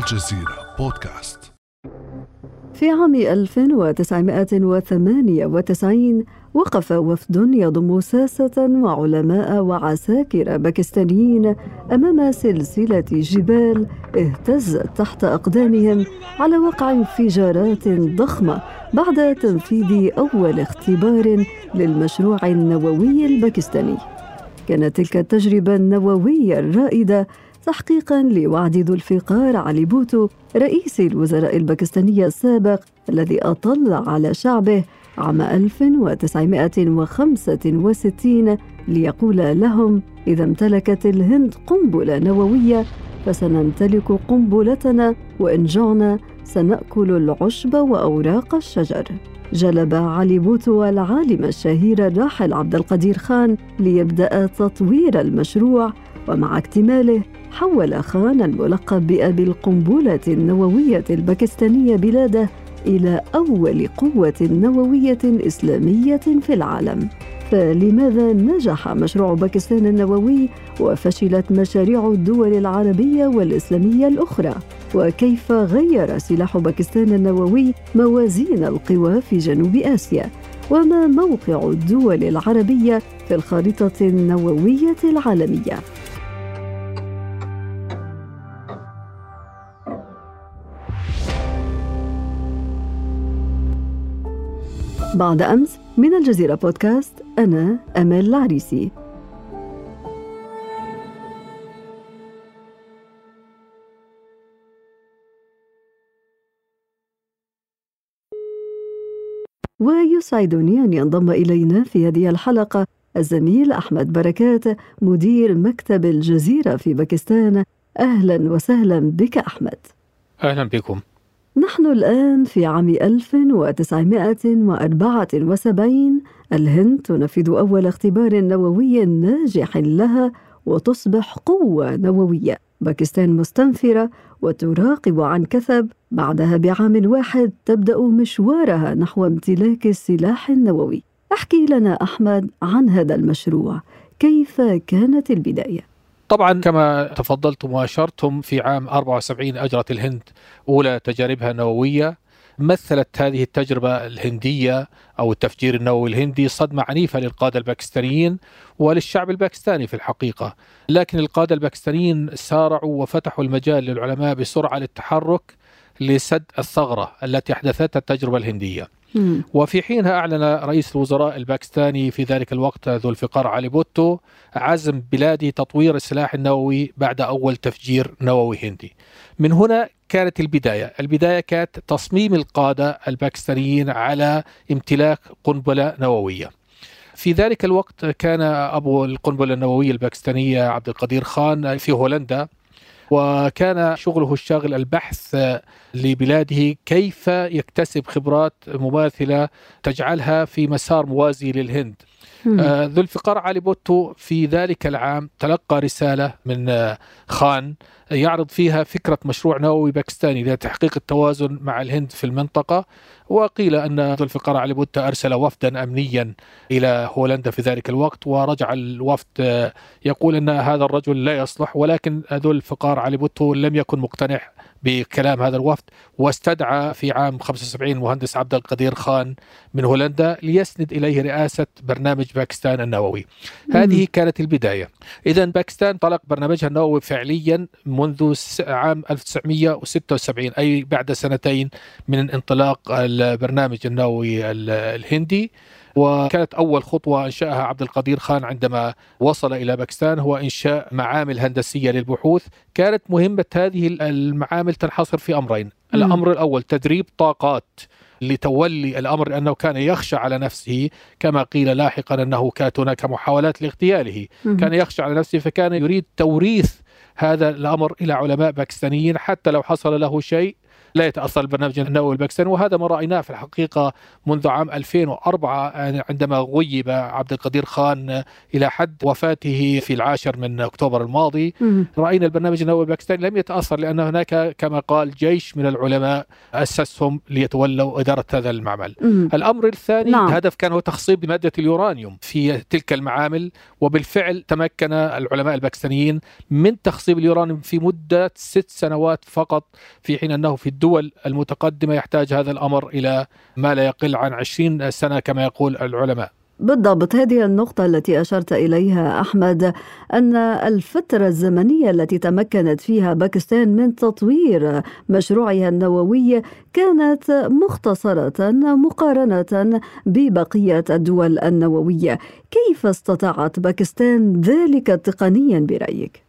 الجزيرة بودكاست في عام 1998 وقف وفد يضم ساسة وعلماء وعساكر باكستانيين أمام سلسلة جبال اهتزت تحت أقدامهم على وقع انفجارات ضخمة بعد تنفيذ أول اختبار للمشروع النووي الباكستاني. كانت تلك التجربة النووية الرائدة تحقيقا لوعد ذو الفقار علي بوتو رئيس الوزراء الباكستاني السابق الذي أطل على شعبه عام 1965 ليقول لهم إذا امتلكت الهند قنبلة نووية فسنمتلك قنبلتنا وإن جعنا سنأكل العشب وأوراق الشجر. جلب علي بوتو العالم الشهير الراحل عبد القدير خان ليبدأ تطوير المشروع ومع اكتماله حول خان الملقب بأبي القنبلة النووية الباكستانية بلاده إلى أول قوة نووية إسلامية في العالم فلماذا نجح مشروع باكستان النووي وفشلت مشاريع الدول العربية والإسلامية الأخرى؟ وكيف غير سلاح باكستان النووي موازين القوى في جنوب آسيا؟ وما موقع الدول العربية في الخارطة النووية العالمية؟ بعد أمس من الجزيرة بودكاست أنا أمال العريسي. ويسعدني أن ينضم إلينا في هذه الحلقة الزميل أحمد بركات مدير مكتب الجزيرة في باكستان. أهلا وسهلا بك أحمد. أهلا بكم. نحن الآن في عام 1974 الهند تنفذ أول اختبار نووي ناجح لها وتصبح قوة نووية. باكستان مستنفرة وتراقب عن كثب. بعدها بعام واحد تبدأ مشوارها نحو امتلاك السلاح النووي. احكي لنا أحمد عن هذا المشروع. كيف كانت البداية؟ طبعا كما تفضلتم وأشرتم في عام 74 اجرت الهند أولى تجاربها النوويه مثلت هذه التجربة الهندية أو التفجير النووي الهندي صدمة عنيفة للقادة الباكستانيين وللشعب الباكستاني في الحقيقة. لكن القادة الباكستانيين سارعوا وفتحوا المجال للعلماء بسرعة للتحرك لسد الثغرة التي أحدثتها التجربة الهندية. وفي حينها أعلن رئيس الوزراء الباكستاني في ذلك الوقت ذو الفقار علي بوتو عزم بلاده تطوير السلاح النووي بعد أول تفجير نووي هندي. من هنا كانت البداية. البداية كانت تصميم القادة الباكستانيين على امتلاك قنبلة نووية. في ذلك الوقت كان أبو القنبلة النووية الباكستانية عبد القدير خان في هولندا وكان شغله الشاغل البحث لبلاده كيف يكتسب خبرات مماثلة تجعلها في مسار موازي للهند. ذو الفقار علي بوتو في ذلك العام تلقى رسالة من آه خان يعرض فيها فكرة مشروع نووي باكستاني لتحقيق التوازن مع الهند في المنطقة وقيل أن ذو الفقار علي بوتو أرسل وفدا امنيا إلى هولندا في ذلك الوقت ورجع الوفد آه يقول أن هذا الرجل لا يصلح ولكن ذو الفقار علي بوتو لم يكن مقتنع بكلام هذا الوفد واستدعى في عام 75 المهندس عبد القدير خان من هولندا ليسند إليه رئاسة برنامج باكستان النووي. هذه كانت البداية. اذا باكستان طلق برنامجها النووي فعليا منذ عام 1976 أي بعد سنتين من انطلاق البرنامج النووي الهندي. وكانت أول خطوة أنشأها عبد القدير خان عندما وصل إلى باكستان هو إنشاء معامل هندسية للبحوث. كانت مهمة هذه المعامل تنحصر في أمرين. الأمر الأول تدريب طاقات. لتولي الأمر لأنه كان يخشى على نفسه كما قيل لاحقا أنه كانت هناك محاولات لاغتياله. كان يخشى على نفسه فكان يريد توريث هذا الأمر إلى علماء باكستانيين حتى لو حصل له شيء لا يتأثر البرنامج النووي الباكستاني وهذا ما رأيناه في الحقيقة منذ عام 2004 عندما غيب عبد القدير خان إلى حد وفاته في العاشر من أكتوبر الماضي رأينا البرنامج النووي الباكستاني لم يتأثر لأن هناك كما قال جيش من العلماء أسسهم ليتولوا إدارة هذا المعمل. الأمر الثاني نعم. الهدف كان هو تخصيب مادة اليورانيوم في تلك المعامل وبالفعل تمكن العلماء الباكستانيين من تخصيب اليورانيوم في مدة ست سنوات فقط في حين أنه في الدول المتقدمة يحتاج هذا الأمر إلى ما لا يقل عن 20 سنة كما يقول العلماء. بالضبط هذه النقطة التي أشرت إليها أحمد أن الفترة الزمنية التي تمكنت فيها باكستان من تطوير مشروعها النووي كانت مختصرة مقارنة ببقية الدول النووية كيف استطاعت باكستان ذلك تقنيا برأيك؟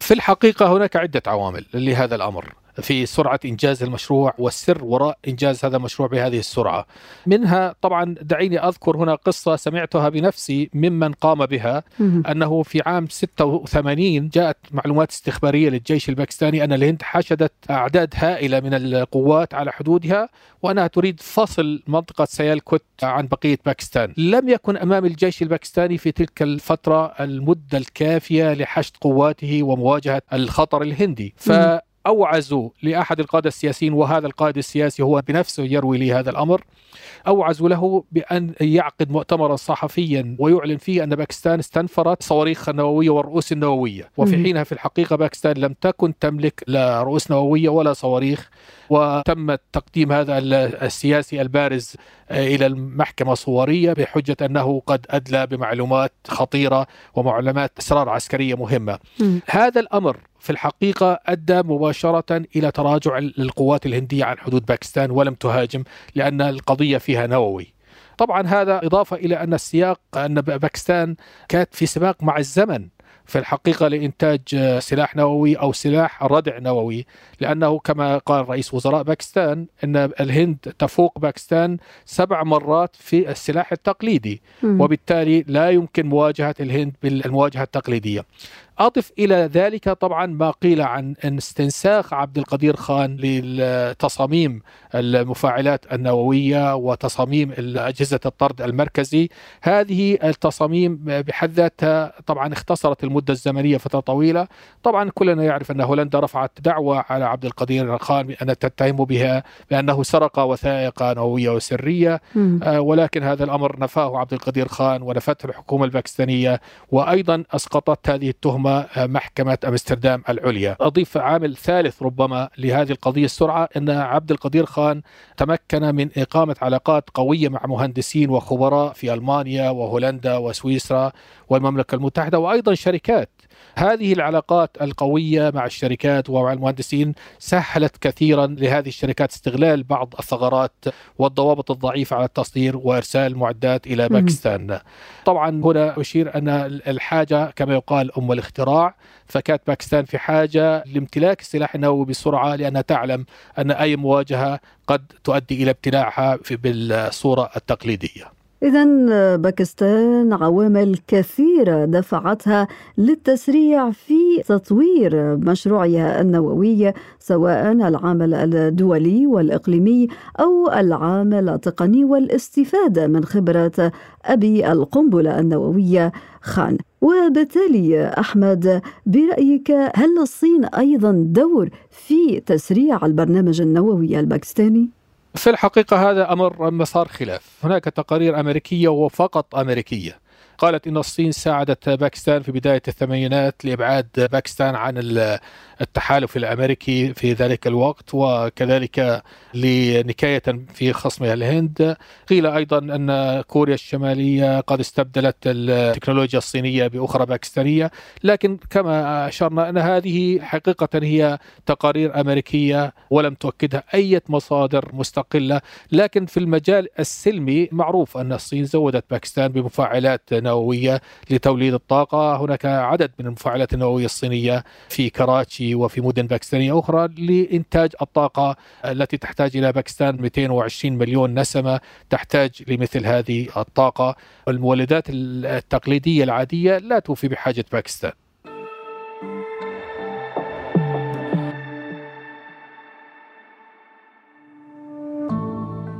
في الحقيقة هناك عدة عوامل لهذا الأمر في سرعة إنجاز المشروع والسر وراء إنجاز هذا المشروع بهذه السرعة. منها طبعا دعيني أذكر هنا قصة سمعتها بنفسي ممن قام بها أنه في عام 86 جاءت معلومات استخبارية للجيش الباكستاني أن الهند حشدت أعداد هائلة من القوات على حدودها وأنها تريد فصل منطقة سيالكوت عن بقية باكستان. لم يكن أمام الجيش الباكستاني في تلك الفترة المدة الكافية لحشد قواته ومواجهة الخطر الهندي. ف اوعزوا لأحد القادة السياسيين وهذا القائد السياسي هو بنفسه يروي لي هذا الأمر اوعزوا له بأن يعقد مؤتمرا صحفيا ويعلن فيه أن باكستان استنفرت صواريخ النووية والرؤوس النووية وفي حينها في الحقيقة باكستان لم تكن تملك لا رؤوس نووية ولا صواريخ وتم تقديم هذا السياسي البارز إلى المحكمة الصوريه بحجة أنه قد أدلى بمعلومات خطيرة ومعلومات اسرار عسكرية مهمة. م. هذا الأمر في الحقيقة أدى مباشرة إلى تراجع القوات الهندية عن حدود باكستان ولم تهاجم لأن القضية فيها نووي. طبعا هذا إضافة إلى أن السياق أن باكستان كانت في سباق مع الزمن في الحقيقة لإنتاج سلاح نووي أو سلاح ردع نووي لأنه كما قال رئيس وزراء باكستان أن الهند تفوق باكستان سبع مرات في السلاح التقليدي. وبالتالي لا يمكن مواجهة الهند بالمواجهة التقليدية. أضف إلى ذلك طبعا ما قيل عن استنساخ عبد القدير خان لتصاميم المفاعلات النووية وتصاميم أجهزة الطرد المركزي. هذه التصاميم بحد ذاتها طبعا اختصرت المدة الزمنية فترة طويلة. طبعا كلنا يعرف أن هولندا رفعت دعوة على عبد القدير خان بأن تتهم بها بأنه سرق وثائق نووية وسرية. آه ولكن هذا الأمر نفاه عبد القدير خان ونفته الحكومة الباكستانية وأيضا أسقطت هذه التهمة محكمة أمستردام العليا. أضيف عامل ثالث ربما لهذه القضية السرعة أن عبد القدير خان تمكن من إقامة علاقات قوية مع مهندسين وخبراء في ألمانيا وهولندا وسويسرا والمملكة المتحدة وأيضا شركات هذه العلاقات القوية مع الشركات ومع المهندسين سهلت كثيرا لهذه الشركات استغلال بعض الثغرات والضوابط الضعيفة على التصدير وإرسال المعدات إلى باكستان. طبعا هنا أشير أن الحاجة كما يقال أم الاختراع فكانت باكستان في حاجة لامتلاك السلاح النووي بسرعة لأنها تعلم أن أي مواجهة قد تؤدي إلى ابتلاعها بالصورة التقليدية. إذا باكستان عوامل كثيرة دفعتها للتسريع في تطوير مشروعها النووي سواء العامل الدولي والإقليمي أو العامل التقني والاستفادة من خبرة أبي القنبلة النووية خان وبالتالي أحمد برأيك هل الصين أيضا دور في تسريع البرنامج النووي الباكستاني؟ في الحقيقة هذا أمر مسار خلاف. هناك تقارير أمريكية وفقط أمريكية. قالت إن الصين ساعدت باكستان في بداية الثمانينات لإبعاد باكستان عن التحالف الأمريكي في ذلك الوقت وكذلك لنكاية في خصمها. الهند قيل أيضا أن كوريا الشمالية قد استبدلت التكنولوجيا الصينية بأخرى باكستانية لكن كما أشرنا أن هذه حقيقة هي تقارير أمريكية ولم تؤكدها أي مصادر مستقلة. لكن في المجال السلمي معروف أن الصين زودت باكستان بمفاعلات نوويه لتوليد الطاقة. هناك عدد من المفاعلات النووية الصينية في كراتشي وفي مدن باكستانيه أخرى لإنتاج الطاقة التي تحتاج إلى باكستان 220 مليون نسمة تحتاج لمثل هذه الطاقة. المولدات التقليدية العادية لا توفي بحاجة باكستان.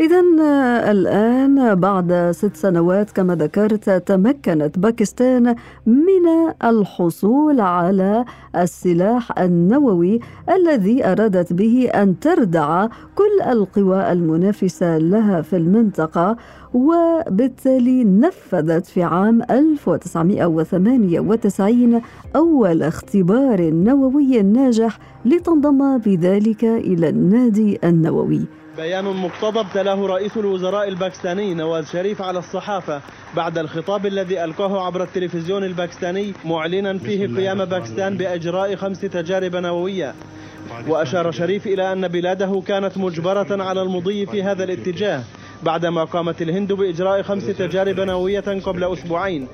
إذا الآن بعد ست سنوات كما ذكرت تمكنت باكستان من الحصول على السلاح النووي الذي أرادت به أن تردع كل القوى المنافسة لها في المنطقة. وبالتالي نفذت في عام 1998 أول اختبار نووي ناجح لتنضم بذلك إلى النادي النووي. بيان مقتضب تلاه رئيس الوزراء الباكستاني نواز شريف على الصحافة بعد الخطاب الذي ألقاه عبر التلفزيون الباكستاني معلنا فيه قيام باكستان بإجراء خمس تجارب نووية. وأشار شريف إلى أن بلاده كانت مجبرة على المضي في هذا الاتجاه. بعدما قامت الهند بإجراء خمس تجارب نووية قبل أسبوعين.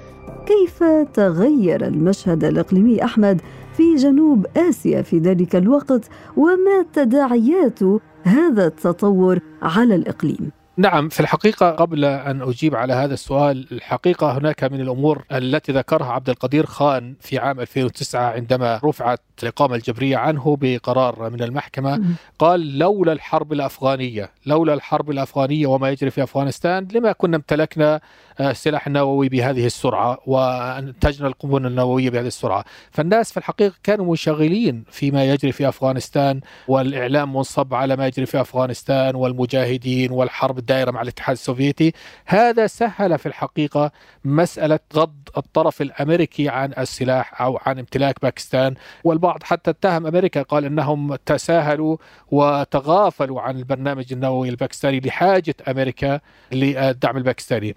كيف تغير المشهد الإقليمي أحمد في جنوب آسيا في ذلك الوقت؟ وما تداعيات هذا التطور على الإقليم؟ نعم في الحقيقة قبل أن أجيب على هذا السؤال الحقيقة هناك من الأمور التي ذكرها عبد القدير خان في عام 2009 عندما رفعت الإقامة الجبرية عنه بقرار من المحكمة قال لولا الحرب الأفغانية لولا الحرب الأفغانية وما يجري في أفغانستان لما كنا امتلكنا السلاح النووي بهذه السرعة وأنتجنا القنبلة النووية بهذه السرعة. فالناس في الحقيقة كانوا منشغلين فيما يجري في أفغانستان والإعلام منصب على ما يجري في أفغانستان والمجاهدين والحرب الدائرة مع الاتحاد السوفيتي. هذا سهل في الحقيقة مسألة غض الطرف الأمريكي عن السلاح أو عن امتلاك باكستان. والبعض حتى اتهم أمريكا قال أنهم تساهلوا وتغافلوا عن البرنامج النووي الباكستاني لحاجة أمريكا للدعم الباكستاني.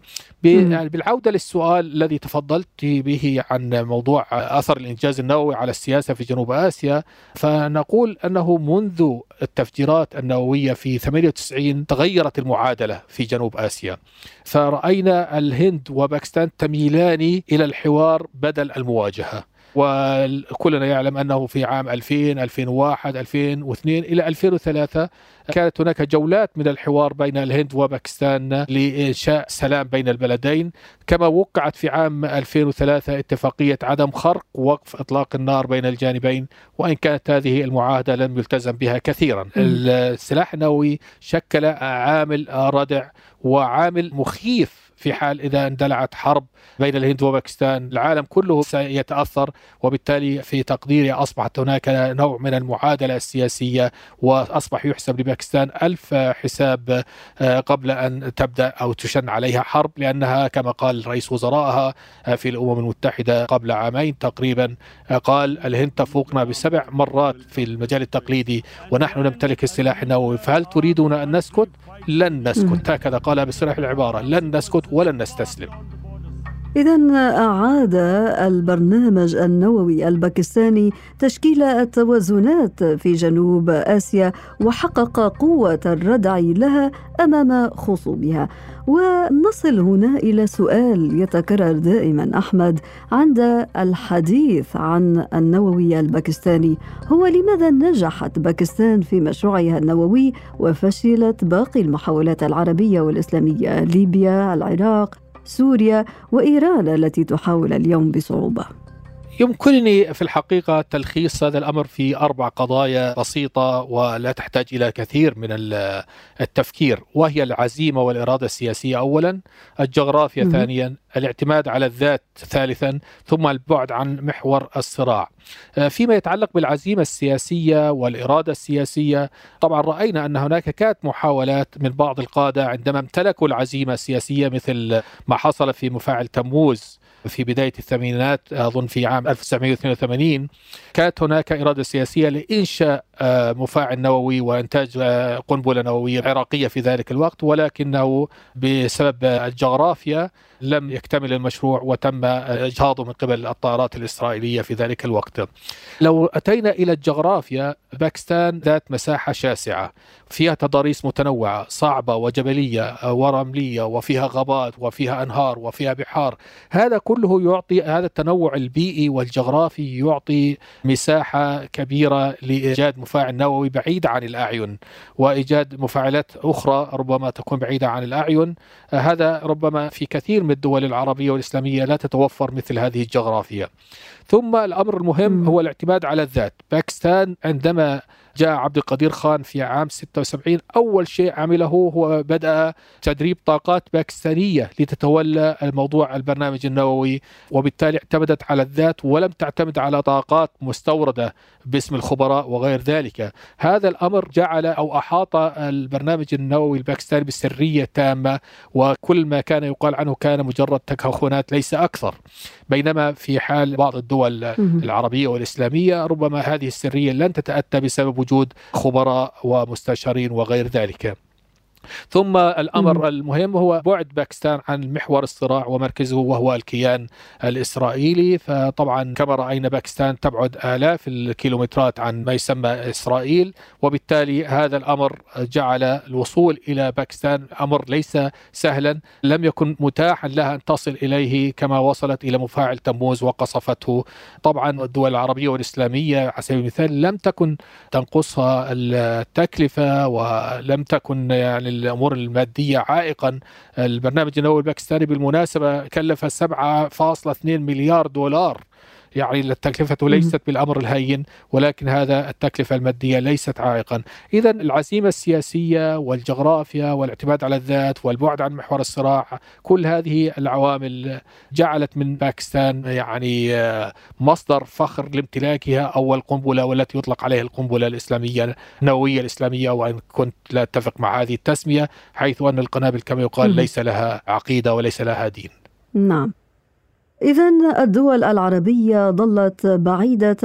بالعودة للسؤال الذي تفضلت به عن موضوع أثر الإنجاز النووي على السياسة في جنوب آسيا فنقول أنه منذ التفجيرات النووية في 98 تغيرت المعادلة في جنوب آسيا. فرأينا الهند وباكستان تميلان إلى الحوار بدل المواجهة. وكلنا يعلم أنه في عام 2000 2001 2002 إلى 2003 كانت هناك جولات من الحوار بين الهند وباكستان لإنشاء سلام بين البلدين. كما وقعت في عام 2003 اتفاقية عدم خرق وقف إطلاق النار بين الجانبين وإن كانت هذه المعاهدة لم يلتزم بها كثيرا. السلاح النووي شكل عامل ردع وعامل مخيف في حال إذا اندلعت حرب بين الهند وباكستان العالم كله سيتأثر وبالتالي في تقديري أصبحت هناك نوع من المعادلة السياسية وأصبح يحسب لباكستان ألف حساب آه، قبل أن تبدأ أو تشن عليها حرب لأنها كما قال رئيس وزرائها آه، في الأمم المتحدة قبل عامين تقريبا آه، قال الهند تفوقنا بسبع مرات في المجال التقليدي ونحن نمتلك السلاح النووي فهل تريدون أن نسكت؟ لن نسكت هكذا قالها بصريح العبارة لن نسكت ولن نستسلم. إذا أعاد البرنامج النووي الباكستاني تشكيل التوازنات في جنوب آسيا وحقق قوة الردع لها أمام خصومها. ونصل هنا إلى سؤال يتكرر دائما أحمد عند الحديث عن النووي الباكستاني. هو لماذا نجحت باكستان في مشروعها النووي وفشلت باقي المحاولات العربية والإسلامية؟ ليبيا العراق؟ سوريا وإيران التي تحاول اليوم بصعوبة. يمكنني في الحقيقة تلخيص هذا الأمر في أربع قضايا بسيطة ولا تحتاج إلى كثير من التفكير وهي العزيمة والإرادة السياسية أولا الجغرافيا م- ثانيا الاعتماد على الذات ثالثا ثم البعد عن محور الصراع. آه، فيما يتعلق بالعزيمة السياسية والإرادة السياسية طبعا رأينا أن هناك كانت محاولات من بعض القادة عندما امتلكوا العزيمة السياسية مثل ما حصل في مفاعل تموز. في بداية الثمانينات أظن في عام 1982 كانت هناك إرادة سياسية لإنشاء آه، مفاعل نووي وإنتاج آه، قنبلة نووية عراقية في ذلك الوقت ولكنه بسبب الجغرافيا لم يكتمل المشروع وتم اجهاضه من قبل الطائرات الإسرائيلية في ذلك الوقت. لو أتينا إلى الجغرافيا باكستان ذات مساحة شاسعة فيها تضاريس متنوعة صعبة وجبلية ورملية وفيها غابات وفيها أنهار وفيها بحار هذا كله يعطي هذا التنوع البيئي والجغرافي يعطي مساحة كبيرة لإيجاد مفاعل نووي بعيد عن الأعين وإيجاد مفاعلات أخرى ربما تكون بعيدة عن الأعين هذا ربما في كثير من الدول العربية والإسلامية لا تتوفر مثل هذه الجغرافيا. ثم الأمر المهم هو الاعتماد على الذات. باكستان عندما جاء عبد القدير خان في عام 76 أول شيء عمله هو بدأ تدريب طاقات باكستانية لتتولى الموضوع البرنامج النووي وبالتالي اعتمدت على الذات ولم تعتمد على طاقات مستوردة باسم الخبراء وغير ذلك. هذا الأمر جعل أو أحاط البرنامج النووي الباكستاني بسرية تامة وكل ما كان يقال عنه كان مجرد تكهنات ليس أكثر. بينما في حال بعض الدول العربية والإسلامية ربما هذه السرية لن تتأتى بسبب وجود خبراء ومستشارين وغير ذلك. ثم الأمر م. المهم هو بعد باكستان عن محور الصراع ومركزه وهو الكيان الإسرائيلي فطبعا كما رأينا باكستان تبعد آلاف الكيلومترات عن ما يسمى إسرائيل وبالتالي هذا الأمر جعل الوصول إلى باكستان أمر ليس سهلا لم يكن متاحا لها أن تصل إليه كما وصلت إلى مفاعل تموز وقصفته طبعا الدول العربية والإسلامية على سبيل المثال لم تكن تنقصها التكلفة ولم تكن يعني الأمور المادية عائقا. البرنامج النووي الباكستاني بالمناسبة كلف 7.2 مليار دولار. يعني التكلفة ليست بالأمر الهين ولكن هذا التكلفة المادية ليست عائقا. إذا العزيمة السياسية والجغرافيا والاعتماد على الذات والبعد عن محور الصراع كل هذه العوامل جعلت من باكستان يعني آه، مصدر فخر لامتلاكها أول قنبلة والتي يطلق عليها القنبلة الإسلامية النووية الإسلامية وإن كنت لا أتفق مع هذه التسمية حيث أن القنابل كما يقال ليس لها عقيدة وليس لها دين. نعم. إذا الدول العربية ظلت بعيدة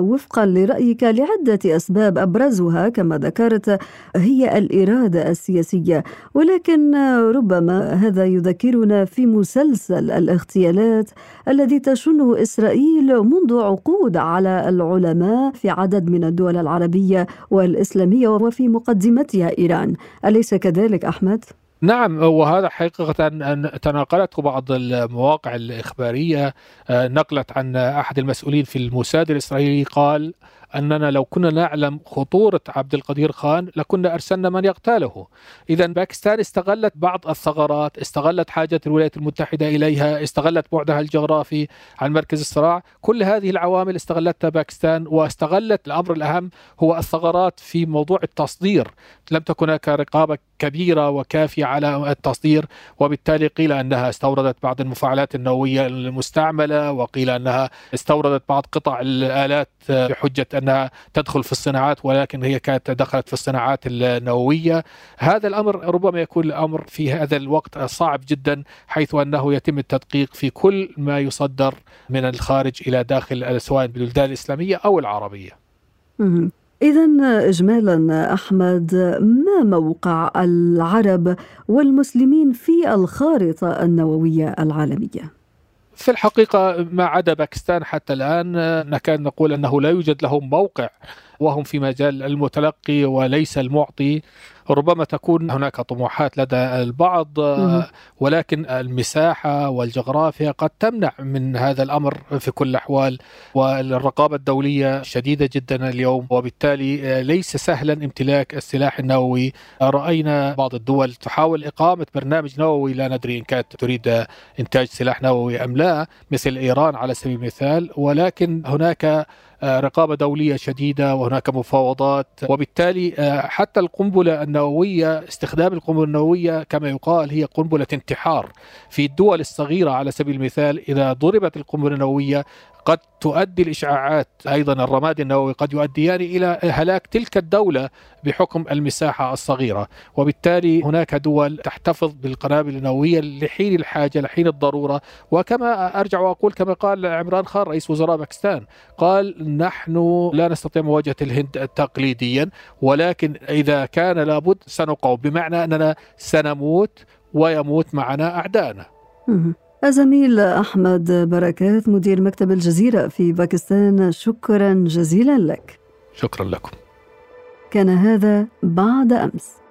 وفقا لرأيك لعدة أسباب أبرزها كما ذكرت هي الإرادة السياسية ولكن ربما هذا يذكرنا في مسلسل الاغتيالات الذي تشنه إسرائيل منذ عقود على العلماء في عدد من الدول العربية والإسلامية وفي مقدمتها إيران أليس كذلك أحمد؟ نعم وهذا حقيقة تناقلته بعض المواقع الإخبارية آه، نقلت عن أحد المسؤولين في الموساد الإسرائيلي قال أننا لو كنا نعلم خطورة عبد القدير خان لكنا أرسلنا من يغتاله إذا باكستان استغلت بعض الثغرات استغلت حاجة الولايات المتحدة إليها استغلت بعدها الجغرافي عن مركز الصراع. كل هذه العوامل استغلتها باكستان واستغلت الأمر الأهم هو الثغرات في موضوع التصدير. لم تكن هناك رقابة كبيرة وكافية على التصدير وبالتالي قيل أنها استوردت بعض المفاعلات النووية المستعملة وقيل أنها استوردت بعض قطع الآلات بحجة أنها تدخل في الصناعات ولكن هي كانت دخلت في الصناعات النووية. هذا الأمر ربما يكون الأمر في هذا الوقت صعب جدا حيث أنه يتم التدقيق في كل ما يصدر من الخارج إلى داخل سواء البلدان الإسلامية أو العربية. إذا إجمالا أحمد ما موقع العرب والمسلمين في الخارطة النووية العالمية؟ في الحقيقة ما عدا باكستان حتى الآن نكاد نقول أنه لا يوجد لهم موقع وهم في مجال المتلقي وليس المعطي. ربما تكون هناك طموحات لدى البعض ولكن المساحة والجغرافيا قد تمنع من هذا الأمر في كل الأحوال والرقابة الدولية شديدة جدا اليوم وبالتالي ليس سهلا امتلاك السلاح النووي. رأينا بعض الدول تحاول إقامة برنامج نووي لا ندري إن كانت تريد إنتاج سلاح نووي أم لا مثل إيران على سبيل المثال ولكن هناك رقابة دولية شديدة وهناك مفاوضات. وبالتالي آه، حتى القنبلة النووية استخدام القنبلة النووية كما يقال هي قنبلة انتحار في الدول الصغيرة على سبيل المثال إذا ضربت القنبلة النووية قد تؤدي الاشعاعات أيضا الرماد النووي قد يؤديان إلى هلاك تلك الدولة بحكم المساحة الصغيرة، وبالتالي هناك دول تحتفظ بالقنابل النووية لحين الحاجة لحين الضرورة، وكما أرجع وأقول كما قال عمران خان رئيس وزراء باكستان، قال نحن لا نستطيع مواجهة الهند تقليديا ولكن إذا كان لابد سنقاوم بمعنى أننا سنموت ويموت معنا اعدائنا. الزميل أحمد بركات مدير مكتب الجزيرة في باكستان شكرا جزيلا لك. شكرا لكم. كان هذا بعد أمس.